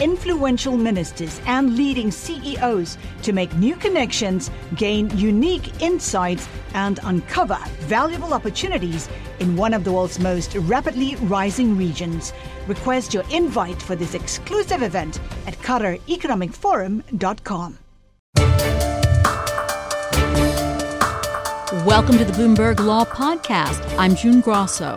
influential ministers, and leading CEOs to make new connections, gain unique insights, and uncover valuable opportunities in one of the world's most rapidly rising regions. Request your invite for this exclusive event at QatarEconomicForum.com. Welcome to the Bloomberg Law Podcast. I'm June Grosso.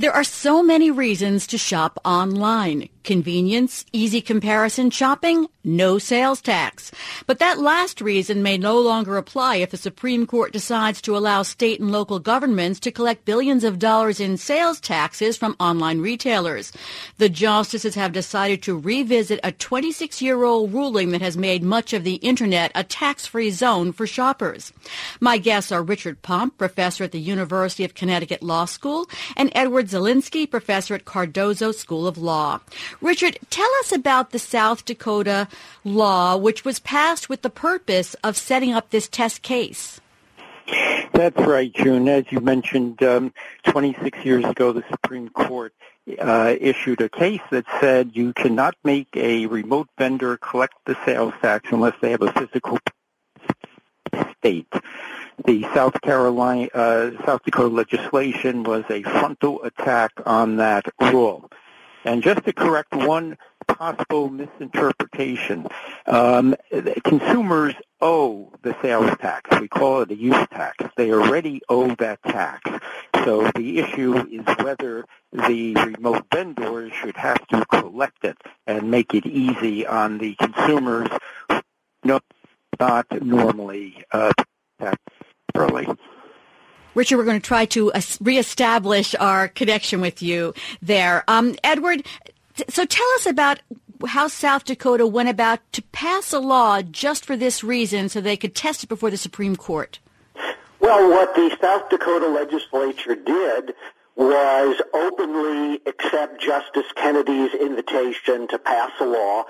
There are so many reasons to shop online. Convenience, easy comparison shopping, no sales tax. But that last reason may no longer apply if the Supreme Court decides to allow state and local governments to collect billions of dollars in sales taxes from online retailers. The justices have decided to revisit a 26-year-old ruling that has made much of the internet a tax-free zone for shoppers. My guests are Richard Pomp, professor at the University of Connecticut Law School, and Edward Zelinsky, professor at Cardozo School of Law. Richard, tell us about the South Dakota law, which was passed with the purpose of setting up this test case. That's right, June. As you mentioned, um, 26 years ago, the Supreme Court uh, issued a case that said you cannot make a remote vendor collect the sales tax unless they have a physical state. The South Carolina, uh, South Dakota legislation was a frontal attack on that rule. And just to correct one possible misinterpretation, um, consumers owe the sales tax. We call it a use tax. They already owe that tax. So the issue is whether the remote vendors should have to collect it and make it easy on the consumers not normally uh, tax early. Richard, we're going to try to reestablish our connection with you there. Um, Edward, so tell us about how South Dakota went about to pass a law just for this reason so they could test it before the Supreme Court. Well, what the South Dakota legislature did was openly accept Justice Kennedy's invitation to pass a law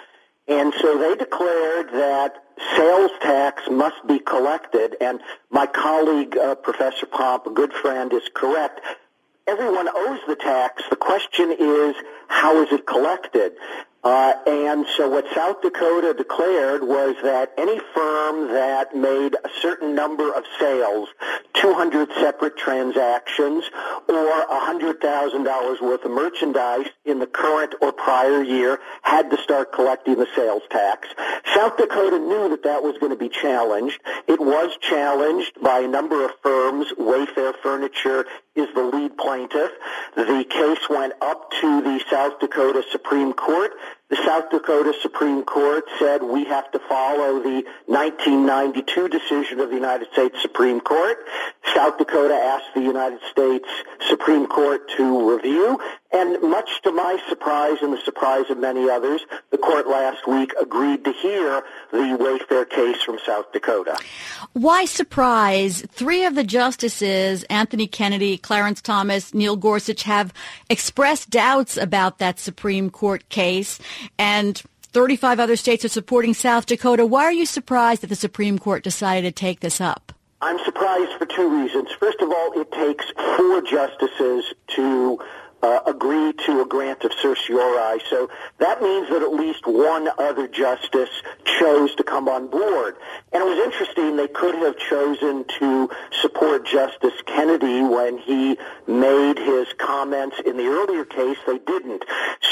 and so they declared that sales tax must be collected. And my colleague, uh, Professor Pomp, a good friend, is correct. Everyone owes the tax. The question is, how is it collected? Uh, and so what South Dakota declared was that any firm that made a certain number of sales, 200 separate transactions, or $100,000 worth of merchandise in the current or prior year had to start collecting the sales tax. South Dakota knew that that was going to be challenged. It was challenged by a number of firms. Wayfair Furniture is the lead plaintiff. The case went up to the South Dakota Supreme Court. The South Dakota Supreme Court said we have to follow the 1992 decision of the United States Supreme Court. South Dakota asked the United States Supreme Court to review, and much to my surprise and the surprise of many others, the court last week agreed to hear the Wayfair case from South Dakota. Why surprise? Three of the justices, Anthony Kennedy, Clarence Thomas, Neil Gorsuch, have expressed doubts about that Supreme Court case, and 35 other states are supporting South Dakota. Why are you surprised that the Supreme Court decided to take this up? I'm surprised for two reasons. First of all, it takes four justices to uh, agree to a grant of certiorari. So that means that at least one other justice chose to come on board. And it was interesting, they could have chosen to support Justice Kennedy when he made his comments in the earlier case. They didn't.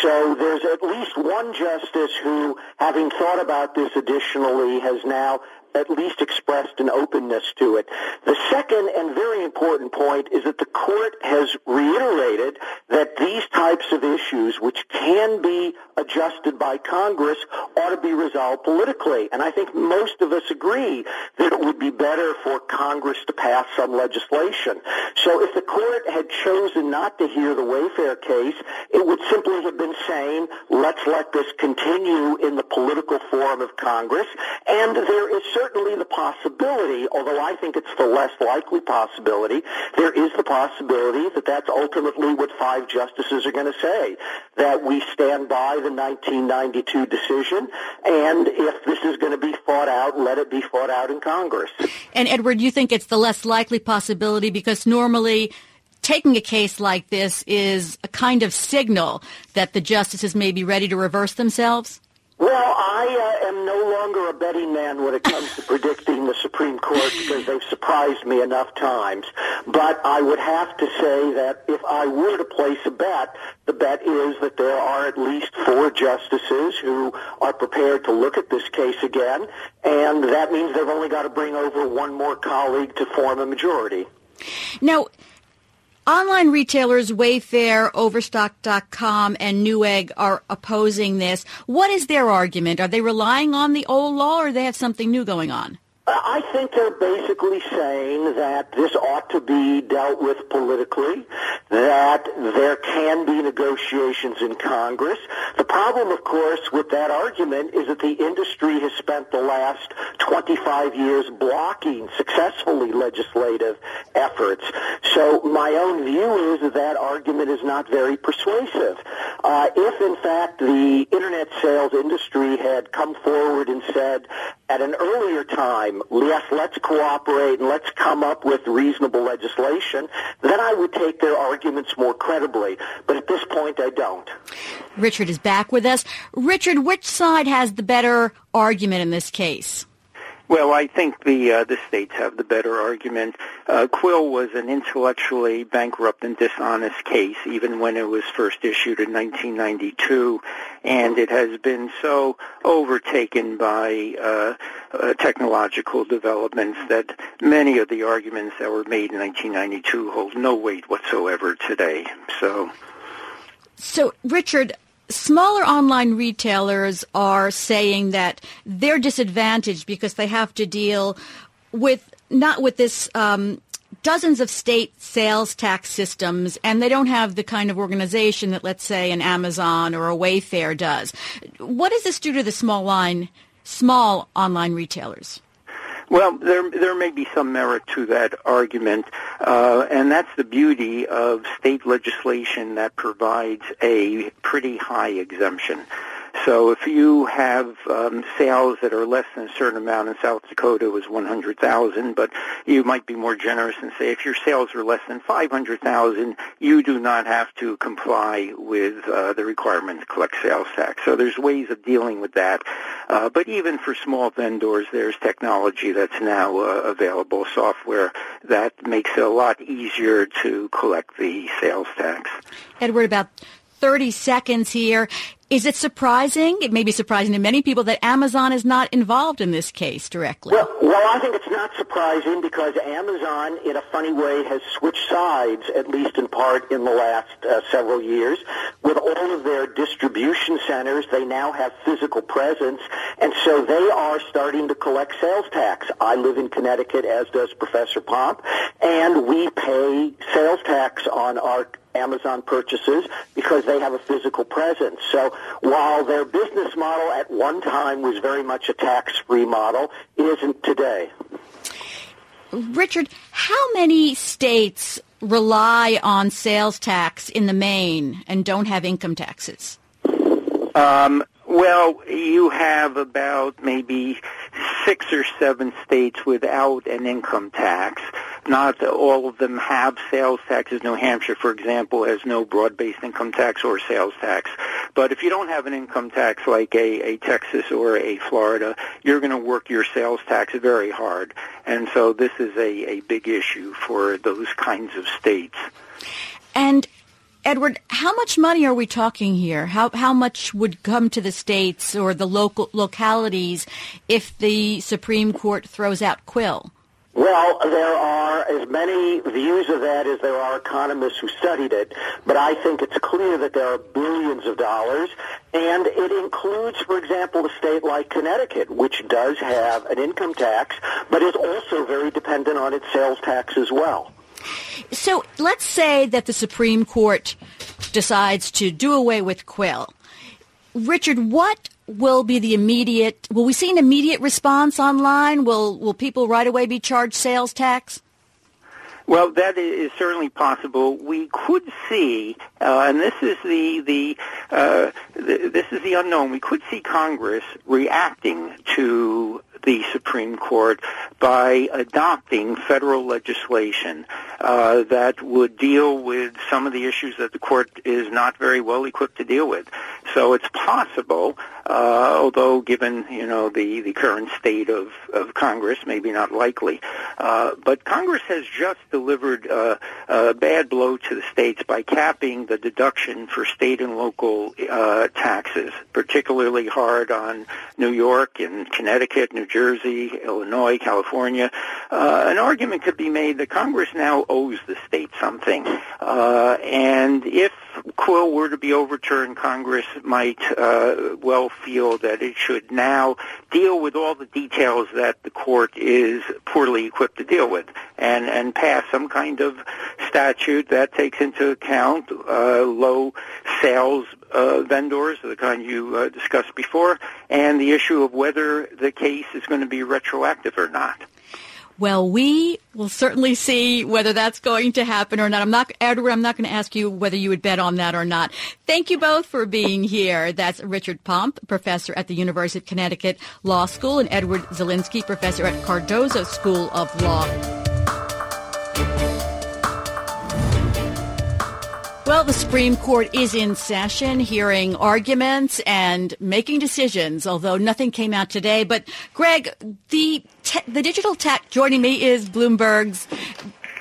So there's at least one justice who, having thought about this additionally, has now at least expressed an openness to it. The second and very important point is that the court has reiterated that these types of issues, which can be adjusted by Congress, ought to be resolved politically. And I think most of us agree that it would be better for Congress to pass some legislation. So if the court had chosen not to hear the Wayfair case, it would simply have been saying, let's let this continue in the political forum of Congress. And there is certainly the possibility, although I think it's the less likely possibility, there is the possibility that that's ultimately what five justices are going to say, that we stand by the 1992 decision, and if this is going to be fought out, let it be fought out in Congress. And Edward, you think it's the less likely possibility because normally taking a case like this is a kind of signal that the justices may be ready to reverse themselves? Well, I uh, am no longer a betting man when it comes to predicting the Supreme Court because they've surprised me enough times. But I would have to say that if I were to place a bet, the bet is that there are at least four justices who are prepared to look at this case again, and that means they've only got to bring over one more colleague to form a majority. Now, Online retailers Wayfair, Overstock.com, and Newegg are opposing this. What is their argument? Are they relying on the old law or they have something new going on? I think they're basically saying that this ought to be dealt with politically, that there can be negotiations in Congress. The problem, of course, with that argument is that the industry has spent the last 25 years blocking successfully legislative efforts. So my own view is that that argument is not very persuasive. Uh, if, in fact, the internet sales industry had come forward and said at an earlier time, Um, yes, let's cooperate and let's come up with reasonable legislation, then I would take their arguments more credibly. But at this point, I don't. Richard is back with us. Richard, which side has the better argument in this case? Well, I think the uh, the states have the better argument. Uh, Quill was an intellectually bankrupt and dishonest case, even when it was first issued in 1992, and it has been so overtaken by uh, uh, technological developments that many of the arguments that were made in 1992 hold no weight whatsoever today. So. So, Richard, smaller online retailers are saying that they're disadvantaged because they have to deal with not with this um, dozens of state sales tax systems and they don't have the kind of organization that let's say an Amazon or a Wayfair does. What does this do to the small line small online retailers? Well, there there may be some merit to that argument, uh, and that's the beauty of state legislation that provides a pretty high exemption. So if you have um, sales that are less than a certain amount in South Dakota it was 100,000, but you might be more generous and say if your sales are less than 500,000, you do not have to comply with uh, the requirement to collect sales tax. So there's ways of dealing with that. Uh, but even for small vendors, there's technology that's now uh, available, software that makes it a lot easier to collect the sales tax. Edward, about 30 seconds here. Is it surprising? It may be surprising to many people that Amazon is not involved in this case directly. Well, well, I think it's not surprising because Amazon, in a funny way, has switched sides, at least in part, in the last uh, several years. With all of their distribution centers, they now have physical presence, and so they are starting to collect sales tax. I live in Connecticut, as does Professor Pomp, and we pay sales tax on our Amazon purchases because they have a physical presence. So while their business model at one time was very much a tax-free model, it isn't today. Richard, how many states rely on sales tax in the main and don't have income taxes? Um, well, you have about maybe six or seven states without an income tax. Not all of them have sales taxes. New Hampshire, for example, has no broad-based income tax or sales tax. But if you don't have an income tax like a, a Texas or a Florida, you're going to work your sales tax very hard. And so this is a, a big issue for those kinds of states. And Edward, how much money are we talking here? How how much would come to the states or the local localities if the Supreme Court throws out Quill? Well, there are as many views of that as there are economists who studied it, but I think it's clear that there are billions of dollars, and it includes, for example, a state like Connecticut, which does have an income tax, but is also very dependent on its sales tax as well. So let's say that the Supreme Court decides to do away with Quill. Richard, what will be the immediate, will we see an immediate response online? Will, will people right away be charged sales tax? Well, that is certainly possible. We could see, uh, and this is the the, uh, the, this is the unknown. We could see Congress reacting to the Supreme Court by adopting federal legislation uh, that would deal with some of the issues that the court is not very well equipped to deal with. So it's possible, uh, although given you know the the current state of of Congress, maybe not likely. Uh, but Congress has just delivered uh, a bad blow to the states by capping the deduction for state and local uh, taxes, particularly hard on New York and Connecticut, New Jersey, Illinois, California. Uh, an argument could be made that Congress now owes the state something, uh, and if Quill were to be overturned, Congress might uh, well feel that it should now deal with all the details that the court is poorly equipped to deal with, and and pass some kind of statute that takes into account uh, low sales uh, vendors, the kind you uh, discussed before, and the issue of whether the case is going to be retroactive or not. Well, we will certainly see whether that's going to happen or not. I'm not, Edward, I'm not going to ask you whether you would bet on that or not. Thank you both for being here. That's Richard Pomp, professor at the University of Connecticut Law School, and Edward Zelinsky, professor at Cardozo School of Law. Well, the Supreme Court is in session, hearing arguments and making decisions, although nothing came out today. But, Greg, the, te- the digital tech joining me is Bloomberg's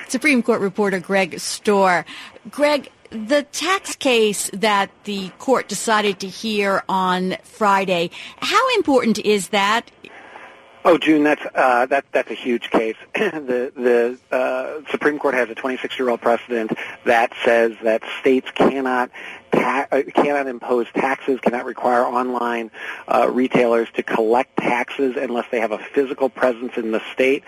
Supreme Court reporter, Greg Stohr. Greg, the tax case that the court decided to hear on Friday, how important is that Oh, June, that's uh, that that's a huge case. the the uh, Supreme Court has a 26-year-old precedent that says that states cannot ta- uh, cannot impose taxes, cannot require online uh, retailers to collect taxes unless they have a physical presence in the state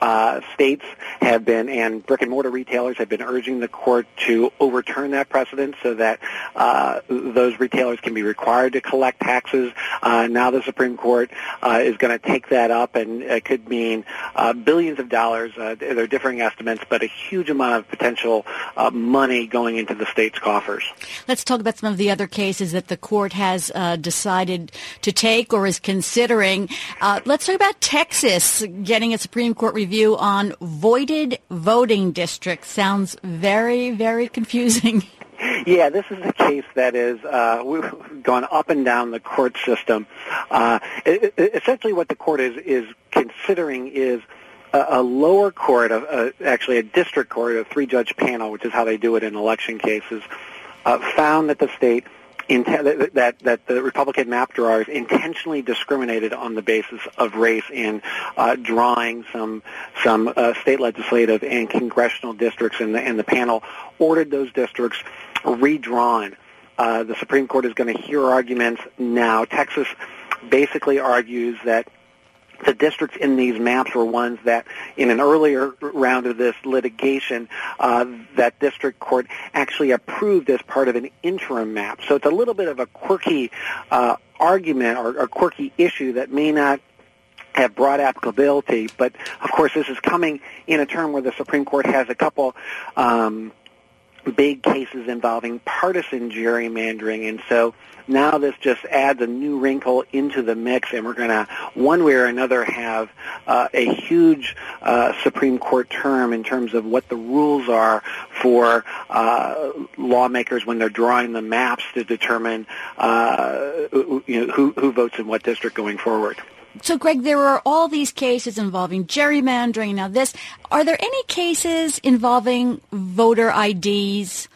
uh, states have been and brick and mortar retailers have been urging the court to overturn that precedent so that uh, those retailers can be required to collect taxes. Uh, now the Supreme Court uh, is going to take that up, and it could mean uh, billions of dollars. Uh, there are differing estimates, but a huge amount of potential money going into the state's coffers. Let's talk about some of the other cases that the court has decided to take or is considering. let's talk about Texas getting a Supreme Court review review on voided voting districts. Sounds very, very confusing. Yeah, this is a case that is uh, we've gone up and down the court system. Uh, it, it, essentially, what the court is is considering is a, a lower court, of, uh, actually a district court, a three-judge panel, which is how they do it in election cases, uh, found that the state inten- that that the Republican map drawers intentionally discriminated on the basis of race in uh, drawing some some uh, state legislative and congressional districts, and the, and the panel ordered those districts redrawn. Uh, the Supreme Court is going to hear arguments now. Texas basically argues that the districts in these maps were ones that, in an earlier round of this litigation, uh, that district court actually approved as part of an interim map. So it's a little bit of a quirky uh, argument or, or quirky issue that may not have broad applicability. But of course, this is coming in a term where the Supreme Court has a couple um, big cases involving partisan gerrymandering. And so now this just adds a new wrinkle into the mix, and we're going to, one way or another, have uh, a huge uh, Supreme Court term in terms of what the rules are for uh, lawmakers when they're drawing the maps to determine uh, you know, who, who votes in what district going forward. So, Greg, there are all these cases involving gerrymandering. Now, this are there any cases involving voter IDs?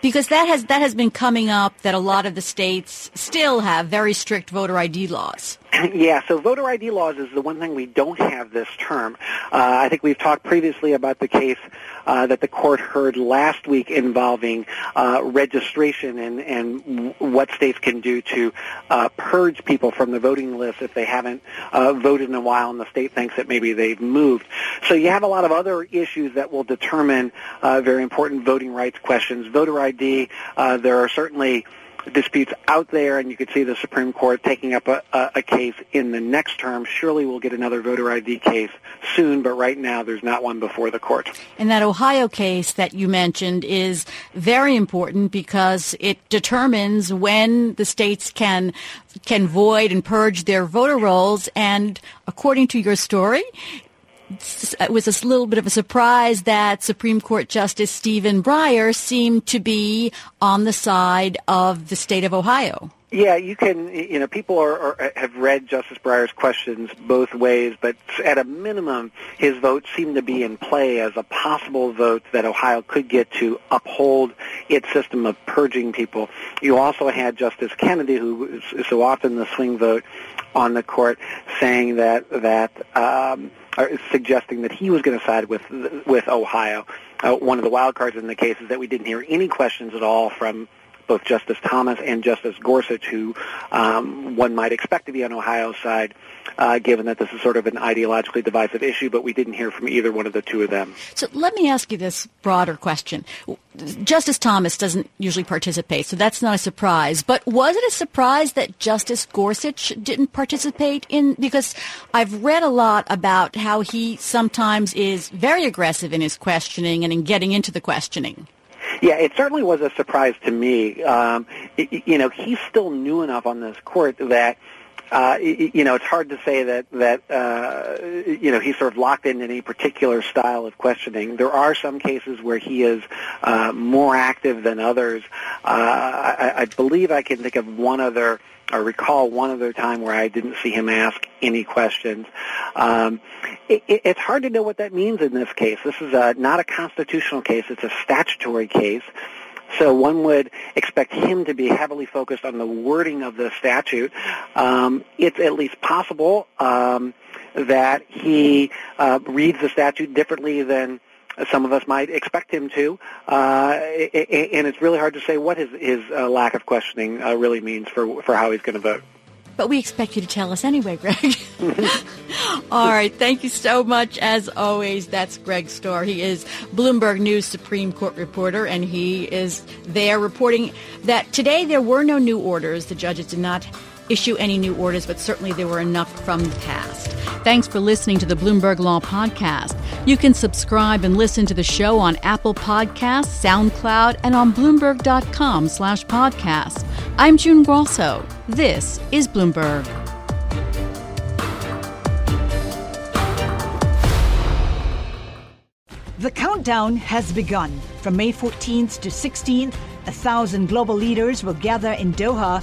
Because that has that has been coming up that a lot of the states still have very strict voter ID laws. Yeah, so voter ID laws is the one thing we don't have this term. Uh, I think we've talked previously about the case uh, that the court heard last week involving uh, registration and, and what states can do to uh, purge people from the voting list if they haven't uh, voted in a while and the state thinks that maybe they've moved. So you have a lot of other issues that will determine uh, very important voting rights questions. Voter ID, uh there are certainly disputes out there, and you could see the Supreme Court taking up a, a, a, case in the next term. Surely we'll get another voter ID case soon, but right now there's not one before the court. And that Ohio case that you mentioned is very important because it determines when the states can can void and purge their voter rolls. And according to your story, it was a little bit of a surprise that Supreme Court Justice Stephen Breyer seemed to be on the side of the state of Ohio. Yeah, you can. You know, people are, are, have read Justice Breyer's questions both ways, but at a minimum, his vote seemed to be in play as a possible vote that Ohio could get to uphold its system of purging people. You also had Justice Kennedy, who is so often the swing vote on the court, saying that that. Um, suggesting that he was going to side with with Ohio. Uh, one of the wild cards in the case is that we didn't hear any questions at all from both Justice Thomas and Justice Gorsuch, who um, one might expect to be on Ohio's side, uh, given that this is sort of an ideologically divisive issue, but we didn't hear from either one of the two of them. So let me ask you this broader question. Justice Thomas doesn't usually participate, so that's not a surprise. But was it a surprise that Justice Gorsuch didn't participate in? Because I've read a lot about how he sometimes is very aggressive in his questioning and in getting into the questioning. Yeah, it certainly was a surprise to me. Um, it, you know, he's still new enough on this court that uh, you know, it's hard to say that that uh, you know he's sort of locked in any particular style of questioning. There are some cases where he is uh, more active than others. Uh, I, I believe I can think of one other I recall one other time where I didn't see him ask any questions. Um, it, it, it's hard to know what that means in this case. This is a, not a constitutional case; it's a statutory case. So one would expect him to be heavily focused on the wording of the statute. Um, it's at least possible um, that he uh, reads the statute differently than some of us might expect him to, uh, and it's really hard to say what his, his uh, lack of questioning uh, really means for, for how he's going to vote. But we expect you to tell us anyway, Greg. All right. Thank you so much. As always, that's Greg Stohr. He is Bloomberg News Supreme Court reporter, and he is there reporting that today there were no new orders. The judges did not issue any new orders, but certainly there were enough from the past. Thanks for listening to the Bloomberg Law Podcast. You can subscribe and listen to the show on Apple Podcasts, SoundCloud, and on Bloomberg.com slash podcast. I'm June Grosso. This is Bloomberg. The countdown has begun. From May 14th to 16th, a thousand global leaders will gather in Doha